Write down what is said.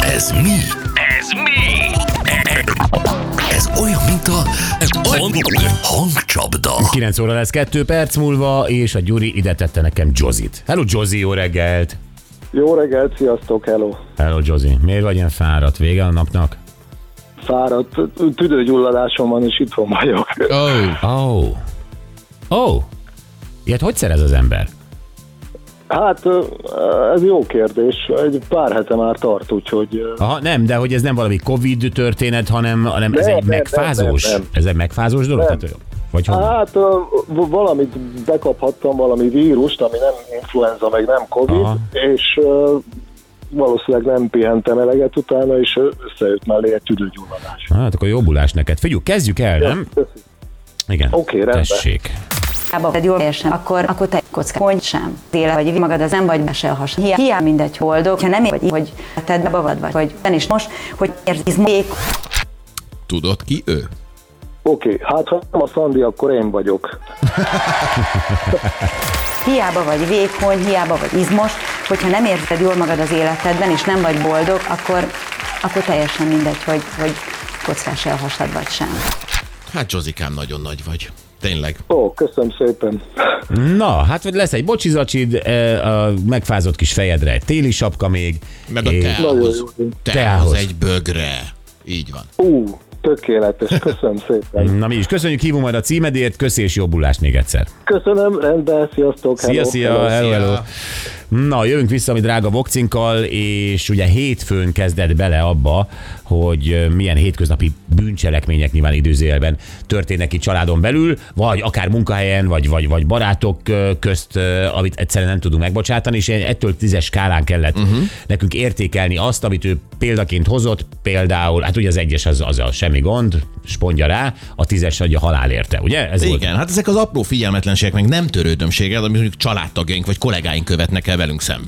Ez mi? Ez mi? Ez olyan, mint a hangcsapda. 9 óra lesz 2 perc múlva, és a Gyuri ide tette nekem Jozit. Hello Jozi, jó reggelt! Jó reggelt, sziasztok, hello. Hello Jozi, miért vagy ilyen fáradt vége a napnak? Fáradt, tüdőgyulladásom van, és itthon vagyok. Oh, Oh. Oh. Ilyet hogy szerez az ember? Hát, ez jó kérdés. Egy pár hete már tart, úgyhogy... Aha, nem, de hogy ez nem valami Covid történet, hanem, hanem ez Nem, egy nem, megfázós. nem, nem. Ez egy megfázós dolog? Nem. Tehát, vagy hogy? Hát valamit bekaphattam, valami vírust, ami nem influenza, meg nem Covid, Aha. és valószínűleg nem pihentem eleget utána, és összejött mellé egy tüdőgyulladás. Hát akkor jobbulás neked. Figyelj, kezdjük el, nem? Köszi. Igen. Oké, rendben. Tessék. Hiába vagy jól akkor, akkor te kocka, hogy sem. Téle vagy magad, az nem vagy be se has. Hiá, hiá mindegy boldog, ha nem ér, vagy, hogy tedd be magad vagy, vagy ten is most, hogy érziz még, tudod ki ő? Oké, hát ha nem a Szandi, akkor én vagyok. hiába vagy vékony, hiába vagy izmos, hogyha nem érzed jól magad az életedben, és nem vagy boldog, akkor, akkor teljesen mindegy, hogy, hogy kockás a hasad vagy sem. Hát Zsozikám, nagyon nagy vagy. Tényleg. Ó, köszönöm szépen. Na, hát vagy lesz egy bocsizacsid, eh, a megfázott kis fejedre egy téli sapka még. Meg a teához. Teához egy bögre. Így van. Ú, tökéletes, köszönöm szépen. Na mi is köszönjük, hívunk majd a címedért, köszi és jobbulást még egyszer. Köszönöm, rendben, sziasztok. Szia, hello, szia, hello. hello, hello. Na, jövünk vissza mi drága vokcinkkal, és ugye hétfőn kezdett bele abba, hogy milyen hétköznapi bűncselekmények nyilván időzélben történnek itt családon belül, vagy akár munkahelyen, vagy, vagy, vagy barátok közt, amit egyszerűen nem tudunk megbocsátani, és ettől tízes skálán kellett uh-huh. nekünk értékelni azt, amit ő példaként hozott, például, hát ugye az egyes az, az a semmi gond, spondja rá, a tízes adja halál érte, ugye? Ez volt. Igen, hát ezek az apró figyelmetlenségek, meg nem törődömségek, amit mondjuk családtagjaink vagy kollégáink követnek el velünk szembe.